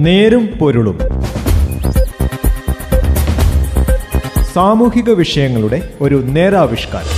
നേരും പൊരുളും. സാമൂഹിക വിഷയങ്ങളുടെ ഒരു നേരാവിഷ്കാരം.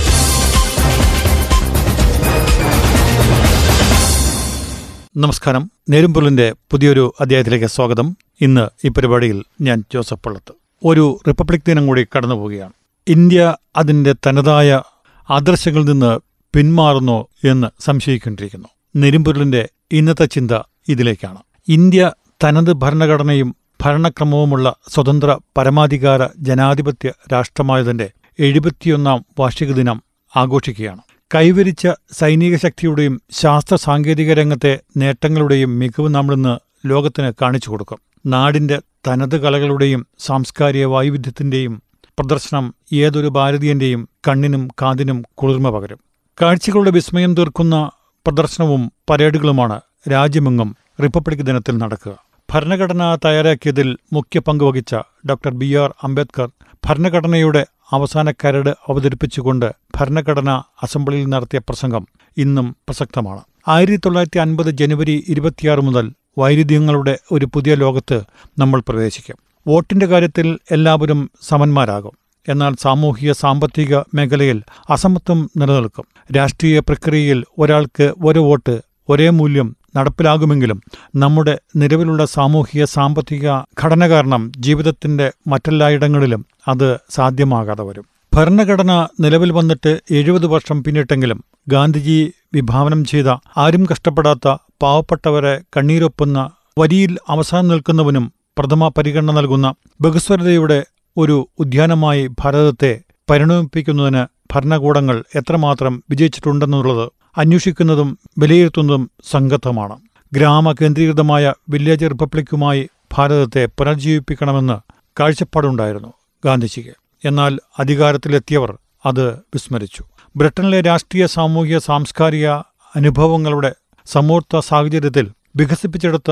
നമസ്കാരം. നേരുംപൊരുളിന്റെ പുതിയൊരു അധ്യായത്തിലേക്ക് സ്വാഗതം. ഇന്ന് ഈ പരിപാടിയിൽ ഞാൻ ജോസഫ് പള്ളത്ത്. ഒരു റിപ്പബ്ലിക് ദിനം കൂടി കടന്നു പോവുകയാണ്. ഇന്ത്യ അതിന്റെ തനതായ ആദർശങ്ങളിൽ നിന്ന് പിന്മാറുന്നോ എന്ന് സംശയിക്കൊണ്ടിരിക്കുന്നു നെരുമ്പൊരുളിന്റെ ഇന്നത്തെ ചിന്ത ഇതിലേക്കാണ്. ഇന്ത്യ തനത് ഭരണഘടനയും ഭരണക്രമവുമുള്ള സ്വതന്ത്ര പരമാധികാര ജനാധിപത്യ രാഷ്ട്രമായതിന്റെ എഴുപത്തിയൊന്നാം വാർഷിക ദിനം ആഘോഷിക്കുകയാണ്. കൈവരിച്ച സൈനിക ശക്തിയുടെയും ശാസ്ത്ര സാങ്കേതിക രംഗത്തെ നേട്ടങ്ങളുടെയും മികവ് നമ്മളിന്ന് ലോകത്തിന് കാണിച്ചു കൊടുക്കും. നാടിന്റെ തനത് കലകളുടെയും സാംസ്കാരിക വൈവിധ്യത്തിന്റെയും പ്രദർശനം ഏതൊരു ഭാരതീയന്റെയും കണ്ണിനും കാതിനും കുളിർമ പകരും. കാഴ്ചകളുടെ വിസ്മയം തീർക്കുന്ന പ്രദർശനവും പരേഡുകളുമാണ് രാജ്യമെങ്ങും റിപ്പബ്ലിക് ദിനത്തിൽ നടക്കുക. ഭരണഘടന തയ്യാറാക്കിയതിൽ മുഖ്യ പങ്കുവഹിച്ച ഡോക്ടർ ബി ആർ അംബേദ്കർ ഭരണഘടനയുടെ അവസാന കരട് അവതരിപ്പിച്ചുകൊണ്ട് ഭരണഘടന അസംബ്ലിയിൽ നടത്തിയ പ്രസംഗം ഇന്നും പ്രസക്തമാണ്. ആയിരത്തി തൊള്ളായിരത്തി അൻപത് ജനുവരി ഇരുപത്തിയാറ് മുതൽ വൈരുദ്ധ്യങ്ങളുടെ ഒരു പുതിയ ലോകത്ത് നമ്മൾ പ്രവേശിക്കും. വോട്ടിന്റെ കാര്യത്തിൽ എല്ലാവരും സമന്മാരാകും. എന്നാൽ സാമൂഹിക സാമ്പത്തിക മേഖലയിൽ അസമത്വം നിലനിൽക്കും. രാഷ്ട്രീയ പ്രക്രിയയിൽ ഒരാൾക്ക് ഒരു വോട്ട് ഒരേ മൂല്യം നടപ്പിലാകുമെങ്കിലും നമ്മുടെ നിലവിലുള്ള സാമൂഹിക സാമ്പത്തിക ഘടന കാരണം ജീവിതത്തിന്റെ മറ്റെല്ലായിടങ്ങളിലും അത് സാധ്യമാകാതെ വരും. ഭരണഘടന നിലവിൽ വന്നിട്ട് എഴുപത് വർഷം പിന്നിട്ടെങ്കിലും ഗാന്ധിജി വിഭാവനം ചെയ്ത ആരും കഷ്ടപ്പെടാത്ത പാവപ്പെട്ടവരെ കണ്ണീരൊപ്പുന്ന വരിയിൽ അവസാനം നിൽക്കുന്നവനും പ്രഥമ പരിഗണന നൽകുന്ന ബഹുസ്വരതയുടെ ഒരു ഉദ്യാനമായി ഭാരതത്തെ പരിണമിപ്പിക്കുന്നതിന് ഭരണകൂടങ്ങൾ എത്രമാത്രം വിജയിച്ചിട്ടുണ്ടെന്നുള്ളത് അന്വേഷിക്കുന്നതും വിലയിരുത്തുന്നതും സംഘത്തമാണ് ഗ്രാമ കേന്ദ്രീകൃതമായ വില്ലേജ് റിപ്പബ്ലിക്കുമായി ഭാരതത്തെ പുനർജീവിപ്പിക്കണമെന്ന് കാഴ്ചപ്പാടുണ്ടായിരുന്നു ഗാന്ധിജിക്ക്. എന്നാൽ അധികാരത്തിലെത്തിയവർ അത് വിസ്മരിച്ചു. ബ്രിട്ടനിലെ രാഷ്ട്രീയ സാമൂഹിക സാംസ്കാരിക അനുഭവങ്ങളുടെ സമൂർത്ത സാഹചര്യത്തിൽ വികസിപ്പിച്ചെടുത്ത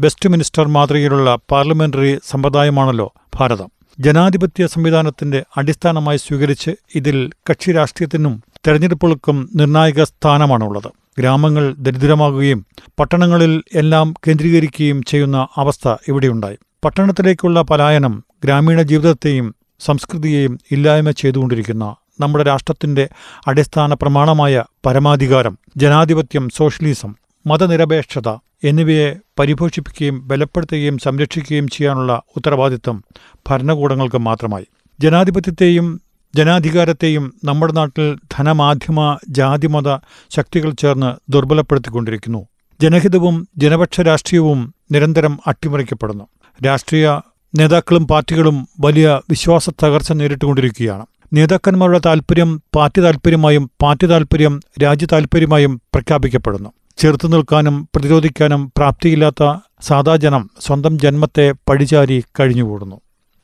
വെസ്റ്റ് മിനിസ്റ്റർ മാതൃകയിലുള്ള പാർലമെന്ററി സമ്പ്രദായമാണല്ലോ ഭാരതം. ജനാധിപത്യ സംവിധാനത്തിന്റെ അടിസ്ഥാനമായി സ്വീകരിച്ച് ഇതിൽ കക്ഷി രാഷ്ട്രീയത്തിനും തെരഞ്ഞെടുപ്പുകൾക്കും നിർണായക സ്ഥാനമാണുള്ളത്. ഗ്രാമങ്ങൾ ദരിദ്രമാകുകയും പട്ടണങ്ങളിൽ എല്ലാം കേന്ദ്രീകരിക്കുകയും ചെയ്യുന്ന അവസ്ഥ ഇവിടെയുണ്ടായി. പട്ടണത്തിലേക്കുള്ള പലായനം ഗ്രാമീണ ജീവിതത്തെയും സംസ്കൃതിയെയും ഇല്ലായ്മ ചെയ്തുകൊണ്ടിരിക്കുന്ന നമ്മുടെ രാഷ്ട്രത്തിന്റെ അടിസ്ഥാന പ്രമാണമായ പരമാധികാരം ജനാധിപത്യം സോഷ്യലിസം മതനിരപേക്ഷത എന്നിവയെ പരിപോഷിപ്പിക്കുകയും ബലപ്പെടുത്തുകയും സംരക്ഷിക്കുകയും ചെയ്യാനുള്ള ഉത്തരവാദിത്തം ഭരണകൂടങ്ങൾക്ക് മാത്രമായി. ജനാധിപത്യത്തെയും ജനാധികാരത്തെയും നമ്മുടെ നാട്ടിൽ ധനമാധ്യമ ജാതിമത ശക്തികൾ ചേർന്ന് ദുർബലപ്പെടുത്തിക്കൊണ്ടിരിക്കുന്നു. ജനഹിതവും ജനപക്ഷ രാഷ്ട്രീയവും നിരന്തരം അട്ടിമറിക്കപ്പെടുന്നു. രാഷ്ട്രീയ നേതാക്കളും പാർട്ടികളും വലിയ വിശ്വാസ തകർച്ച നേരിട്ടുകൊണ്ടിരിക്കുകയാണ്. നേതാക്കന്മാരുടെ താൽപ്പര്യം പാർട്ടി താൽപര്യമായും പാർട്ടി താൽപ്പര്യം രാജ്യ താൽപര്യമായും പ്രഖ്യാപിക്കപ്പെടുന്നു. ചെറുത്തു നിൽക്കാനും പ്രതിരോധിക്കാനും പ്രാപ്തിയില്ലാത്ത സാധാജനം സ്വന്തം ജന്മത്തെ പഴിചാരി കഴിഞ്ഞുകൂടുന്നു.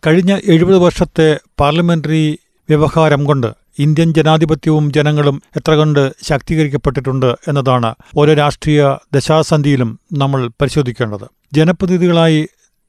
കഴിഞ്ഞ എഴുപത് വർഷത്തെ പാർലമെന്ററി വ്യവഹാരം കൊണ്ട് ഇന്ത്യൻ ജനാധിപത്യവും ജനങ്ങളും എത്ര കണ്ട് ശാക്തീകരിക്കപ്പെട്ടിട്ടുണ്ട് എന്നതാണ് ഓരോ രാഷ്ട്രീയ ദശാസന്ധിയിലും നമ്മൾ പരിശോധിക്കേണ്ടത്. ജനപ്രതിനിധികളായി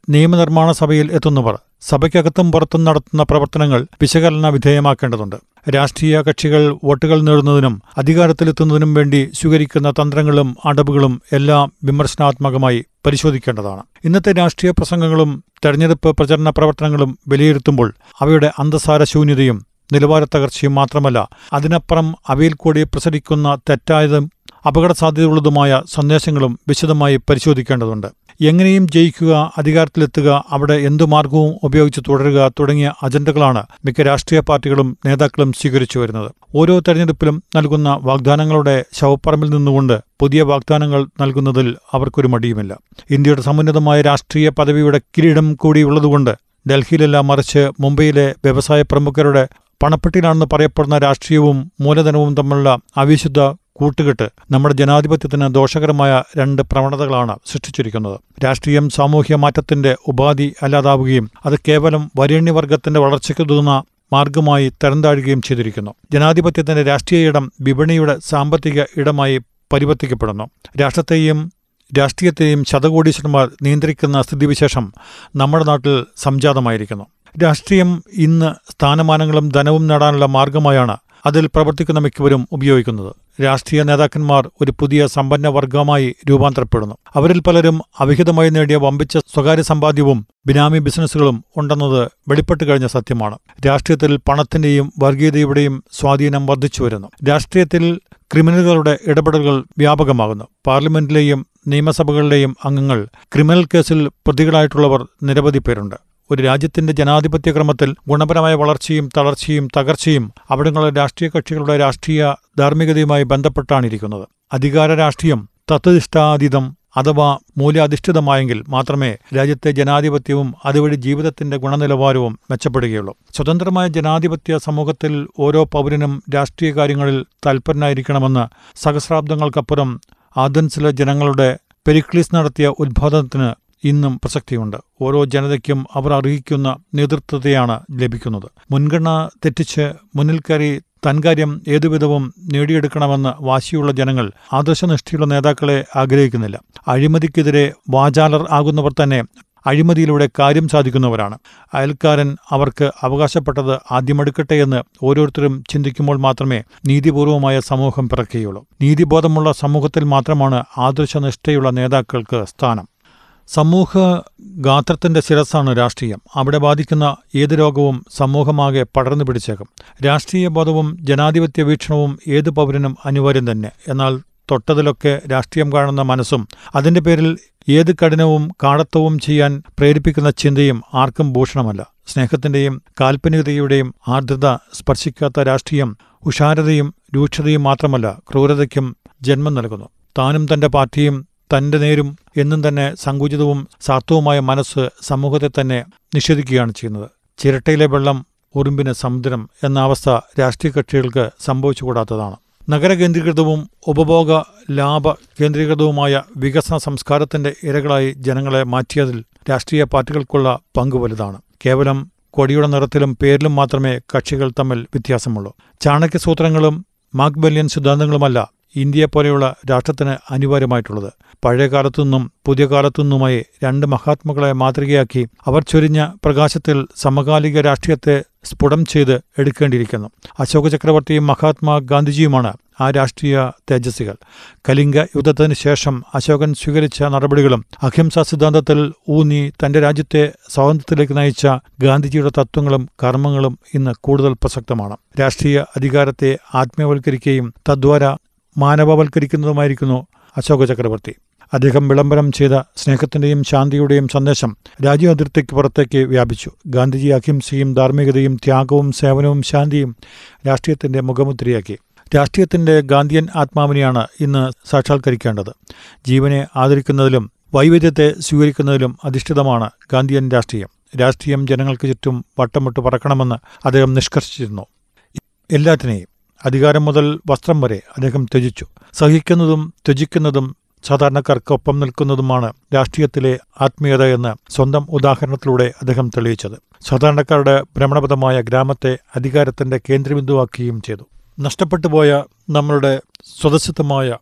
നിയമനിർമ്മാണ സഭയിൽ എത്തുന്നവർ സഭയ്ക്കകത്തും പുറത്തും നടത്തുന്ന പ്രവർത്തനങ്ങൾ വിശകലന വിധേയമാക്കേണ്ടതുണ്ട്. രാഷ്ട്രീയ കക്ഷികൾ വോട്ടുകൾ നേടുന്നതിനും അധികാരത്തിലെത്തുന്നതിനും വേണ്ടി സ്വീകരിക്കുന്ന തന്ത്രങ്ങളും അടവുകളും എല്ലാം വിമർശനാത്മകമായി പരിശോധിക്കേണ്ടതാണ്. ഇന്നത്തെ രാഷ്ട്രീയ പ്രസംഗങ്ങളും തെരഞ്ഞെടുപ്പ് പ്രചരണ പ്രവർത്തനങ്ങളും വിലയിരുത്തുമ്പോൾ അവയുടെ അന്തസാര ശൂന്യതയും നിലവാര തകർച്ചയും മാത്രമല്ല അതിനപ്പുറം അവയിൽ കൂടി പ്രസരിക്കുന്ന തെറ്റായതും അപകട സാധ്യതയുള്ളതുമായ സന്ദേശങ്ങളും വിശദമായി പരിശോധിക്കേണ്ടതുണ്ട്. എങ്ങനെയും ജയിക്കുക അധികാരത്തിലെത്തുക അവിടെ എന്തു മാർഗവും ഉപയോഗിച്ച് തുടരുക തുടങ്ങിയ അജണ്ടകളാണ് മിക്ക രാഷ്ട്രീയ പാർട്ടികളും നേതാക്കളും സ്വീകരിച്ചു വരുന്നത്. ഓരോ തെരഞ്ഞെടുപ്പിലും നൽകുന്ന വാഗ്ദാനങ്ങളുടെ ശവപ്പറമ്പിൽ നിന്നുകൊണ്ട് പുതിയ വാഗ്ദാനങ്ങൾ നൽകുന്നതിൽ അവർക്കൊരു മടിയുമില്ല. ഇന്ത്യയുടെ സമുന്നതമായ രാഷ്ട്രീയ പദവിയുടെ കിരീടം കൂടിയുള്ളതുകൊണ്ട് ഡൽഹിയിലല്ല മറിച്ച് മുംബൈയിലെ വ്യവസായ പ്രമുഖരുടെ പണപ്പെട്ടിയിലാണെന്ന് പറയപ്പെടുന്ന രാഷ്ട്രീയവും മൂലധനവും തമ്മിലുള്ള അവിശുദ്ധ കൂട്ടുകെട്ട് നമ്മുടെ ജനാധിപത്യത്തിന് ദോഷകരമായ രണ്ട് പ്രവണതകളാണ് സൃഷ്ടിച്ചിരിക്കുന്നത്. രാഷ്ട്രീയം സാമൂഹ്യ മാറ്റത്തിന്റെ ഉപാധി അല്ലാതാവുകയും അത് കേവലം വരേണ്യവർഗത്തിന്റെ വളർച്ചയ്ക്കുതുന്ന മാർഗമായി തരംതാഴുകയും ചെയ്തിരിക്കുന്നു. ജനാധിപത്യത്തിന്റെ രാഷ്ട്രീയ ഇടം വിപണിയുടെ സാമ്പത്തിക ഇടമായി പരിവർത്തിക്കപ്പെടുന്നു. രാഷ്ട്രത്തെയും രാഷ്ട്രീയത്തെയും ശതകോടീശ്വരന്മാർ നിയന്ത്രിക്കുന്ന സ്ഥിതിവിശേഷം നമ്മുടെ നാട്ടിൽ സംജാതമായിരിക്കുന്നു. രാഷ്ട്രീയം ഇന്ന് സ്ഥാനമാനങ്ങളും ധനവും നേടാനുള്ള മാർഗമായാണ് അതിൽ പ്രവർത്തിക്കുന്ന മിക്കവരും ഉപയോഗിക്കുന്നത്. രാഷ്ട്രീയ നേതാക്കന്മാർ ഒരു പുതിയ സമ്പന്ന വർഗമായി രൂപാന്തരപ്പെടുന്നു. അവരിൽ പലരും അവിഹിതമായി നേടിയ വമ്പിച്ച സ്വകാര്യ സമ്പാദ്യവും ബിനാമി ബിസിനസ്സുകളും ഉണ്ടെന്നത് വെളിപ്പെട്ട് കഴിഞ്ഞ സത്യമാണ്. രാഷ്ട്രീയത്തിൽ പണത്തിന്റെയും വർഗീയതയുടെയും സ്വാധീനം വർദ്ധിച്ചു വരുന്നു. രാഷ്ട്രീയത്തിൽ ക്രിമിനലുകളുടെ ഇടപെടലുകൾ വ്യാപകമാകുന്നു. പാർലമെന്റിലെയും നിയമസഭകളിലെയും അംഗങ്ങൾ ക്രിമിനൽ കേസിൽ പ്രതികളായിട്ടുള്ളവർ നിരവധി പേരുണ്ട്. ഒരു രാജ്യത്തിന്റെ ജനാധിപത്യക്രമത്തിൽ ഗുണപരമായ വളർച്ചയും തളർച്ചയും തകർച്ചയും അവിടങ്ങളുടെ രാഷ്ട്രീയ കക്ഷികളുടെ രാഷ്ട്രീയ ധാർമ്മികതയുമായി ബന്ധപ്പെട്ടാണിരിക്കുന്നത്. അധികാര രാഷ്ട്രീയം തത്വനിഷ്ഠാതീതം അഥവാ മൂല്യാധിഷ്ഠിതമായെങ്കിൽ മാത്രമേ രാജ്യത്തെ ജനാധിപത്യവും അതുവഴി ജീവിതത്തിന്റെ ഗുണനിലവാരവും മെച്ചപ്പെടുകയുള്ളൂ. സ്വതന്ത്രമായ ജനാധിപത്യ സമൂഹത്തിൽ ഓരോ പൗരനും രാഷ്ട്രീയ കാര്യങ്ങളിൽ തൽപരനായിരിക്കണമെന്ന് സഹസ്രാബ്ദങ്ങൾക്കപ്പുറം ആഥൻസിലെ ജനങ്ങളുടെ പെരിക്ലീസ് നടത്തിയ ഉദ്ബോധനത്തിന് ഇന്നും പ്രസക്തിയുണ്ട്. ഓരോ ജനതയ്ക്കും അവർ അർഹിക്കുന്ന നേതൃത്വത്തെയാണ് ലഭിക്കുന്നത്. മുൻഗണന തെറ്റിച്ച് മുന്നിൽ കയറി തൻകാര്യം ഏതുവിധവും നേടിയെടുക്കണമെന്ന് വാശിയുള്ള ജനങ്ങൾ ആദർശനിഷ്ഠയുള്ള നേതാക്കളെ ആഗ്രഹിക്കുന്നില്ല. അഴിമതിക്കെതിരെ വാചാലർ ആകുന്നവർ തന്നെ അഴിമതിയിലൂടെ കാര്യം സാധിക്കുന്നവരാണ്. അയൽക്കാരൻ അവർക്ക് അവകാശപ്പെട്ടത് ആദ്യമെടുക്കട്ടെ എന്ന് ഓരോരുത്തരും ചിന്തിക്കുമ്പോൾ മാത്രമേ നീതിപൂർവമായ സമൂഹം പിറക്കുകയുള്ളൂ. നീതിബോധമുള്ള സമൂഹത്തിൽ മാത്രമാണ് ആദർശനിഷ്ഠയുള്ള നേതാക്കൾക്ക് സ്ഥാനം. സമൂഹ ഗാത്രത്തിന്റെ ശിരസാണ് രാഷ്ട്രീയം. അവിടെ ബാധിക്കുന്ന ഏത് രോഗവും സമൂഹമാകെ പടർന്നു പിടിച്ചേക്കും. രാഷ്ട്രീയ ബോധവും ജനാധിപത്യ വീക്ഷണവും ഏത് പൗരനും അനിവാര്യം തന്നെ. എന്നാൽ തൊട്ടതിലൊക്കെ രാഷ്ട്രീയം കാണുന്ന മനസ്സും അതിന്റെ പേരിൽ ഏത് കഠിനവും കാടത്തവും ചെയ്യാൻ പ്രേരിപ്പിക്കുന്ന ചിന്തയും ആർക്കും ഭൂഷണമല്ല. സ്നേഹത്തിന്റെയും കാൽപ്പനികതയുടെയും ആർദ്രത സ്പർശിക്കാത്ത രാഷ്ട്രീയം ഉഷാരതയും രൂക്ഷതയും മാത്രമല്ല ക്രൂരതയ്ക്കും ജന്മം നൽകുന്നു. താനും തന്റെ പാർട്ടിയും തന്റെ നേരും എന്നും തന്നെ സങ്കുചിതവും സാത്വവുമായ മനസ്സ് സമൂഹത്തെ തന്നെ നിഷേധിക്കുകയാണ് ചെയ്യുന്നത്. ചിരട്ടയിലെ വെള്ളം ഉറുമ്പിന് സമുദ്രം എന്ന അവസ്ഥ രാഷ്ട്രീയ കക്ഷികൾക്ക് സംഭവിച്ചുകൂടാത്തതാണ്. നഗരകേന്ദ്രീകൃതവും ഉപഭോഗ ലാഭ കേന്ദ്രീകൃതവുമായ വികസന സംസ്കാരത്തിന്റെ ഇരകളായി ജനങ്ങളെ മാറ്റിയതിൽ രാഷ്ട്രീയ പാർട്ടികൾക്കുള്ള പങ്ക് വലുതാണ്. കേവലം കൊടിയുടെ നിറത്തിലും പേരിലും മാത്രമേ കക്ഷികൾ തമ്മിൽ വ്യത്യാസമുള്ളൂ. ചാണക്യസൂത്രങ്ങളും മാക്ബല്യൻ സിദ്ധാന്തങ്ങളുമല്ല ഇന്ത്യയെ പോലെയുള്ള രാഷ്ട്രത്തിന് അനിവാര്യമായിട്ടുള്ളത്. പഴയ കാലത്തുനിന്നും പുതിയ കാലത്തുനിന്നുമായി രണ്ട് മഹാത്മാക്കളെ മാതൃകയാക്കി അവർ ചൊരിഞ്ഞ പ്രകാശത്തിൽ സമകാലിക രാഷ്ട്രീയത്തെ സ്ഫുടം ചെയ്ത് എടുക്കേണ്ടിയിരിക്കുന്നു. അശോക ചക്രവർത്തിയും മഹാത്മാ ഗാന്ധിജിയുമാണ് ആ രാഷ്ട്രീയ തേജസ്സികൾ. കലിംഗ യുദ്ധത്തിന് ശേഷം അശോകൻ സ്വീകരിച്ച നടപടികളും അഹിംസാ സിദ്ധാന്തത്തിൽ ഊന്നി തന്റെ രാജ്യത്തെ സ്വാതന്ത്ര്യത്തിലേക്ക് നയിച്ച ഗാന്ധിജിയുടെ തത്വങ്ങളും കർമ്മങ്ങളും ഇന്ന് കൂടുതൽ പ്രസക്തമാണ്. രാഷ്ട്രീയ അധികാരത്തെ ആത്മീയവൽക്കരിക്കുകയും തദ്വാര മാനവവൽക്കരിക്കുന്നതുമായിരിക്കുന്നു അശോക ചക്രവർത്തി. അദ്ദേഹം വിളംബരം ചെയ്ത സ്നേഹത്തിന്റെയും ശാന്തിയുടെയും സന്ദേശം രാജ്യ അതിർത്തിക്ക് പുറത്തേക്ക് വ്യാപിച്ചു. ഗാന്ധിജി അഹിംസയും ധാർമ്മികതയും ത്യാഗവും സേവനവും ശാന്തിയും രാഷ്ട്രീയത്തിന്റെ മുഖമുദ്രയാക്കി. രാഷ്ട്രീയത്തിന്റെ ഗാന്ധിയൻ ആത്മാവിനെയാണ് ഇന്ന് സാക്ഷാത്കരിക്കേണ്ടത്. ജീവനെ ആദരിക്കുന്നതിലും വൈവിധ്യത്തെ സ്വീകരിക്കുന്നതിലും അധിഷ്ഠിതമാണ് ഗാന്ധിയൻ രാഷ്ട്രീയം. രാഷ്ട്രീയം ജനങ്ങൾക്ക് ചുറ്റും വട്ടമിട്ട് പറക്കണമെന്ന് അദ്ദേഹം നിഷ്കർഷിച്ചിരുന്നു. എല്ലാറ്റിനെയും അധികാരം മുതൽ വസ്ത്രം വരെ അദ്ദേഹം ത്യജിച്ചു. സഹിക്കുന്നതും ത്യജിക്കുന്നതും സാധാരണക്കാർക്കൊപ്പം നിൽക്കുന്നതുമാണ് രാഷ്ട്രീയത്തിലെ ആത്മീയത എന്ന് സ്വന്തം ഉദാഹരണത്തിലൂടെ അദ്ദേഹം തെളിയിച്ചത്. സാധാരണക്കാരുടെ ഭ്രമണപഥമായ ഗ്രാമത്തെ അധികാരത്തിന്റെ കേന്ദ്രബിന്ദുവാക്കുകയും ചെയ്തു. നഷ്ടപ്പെട്ടുപോയ നമ്മളുടെ സ്വതസിദ്ധമായ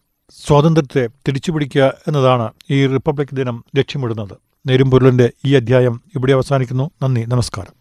സ്വാതന്ത്ര്യത്തെ തിരിച്ചുപിടിക്കുക എന്നതാണ് ഈ റിപ്പബ്ലിക് ദിനം ലക്ഷ്യമിടുന്നത്. നേരുംപൊരുളിന്റെ ഈ അധ്യായം ഇവിടെ അവസാനിക്കുന്നു. നന്ദി. നമസ്കാരം.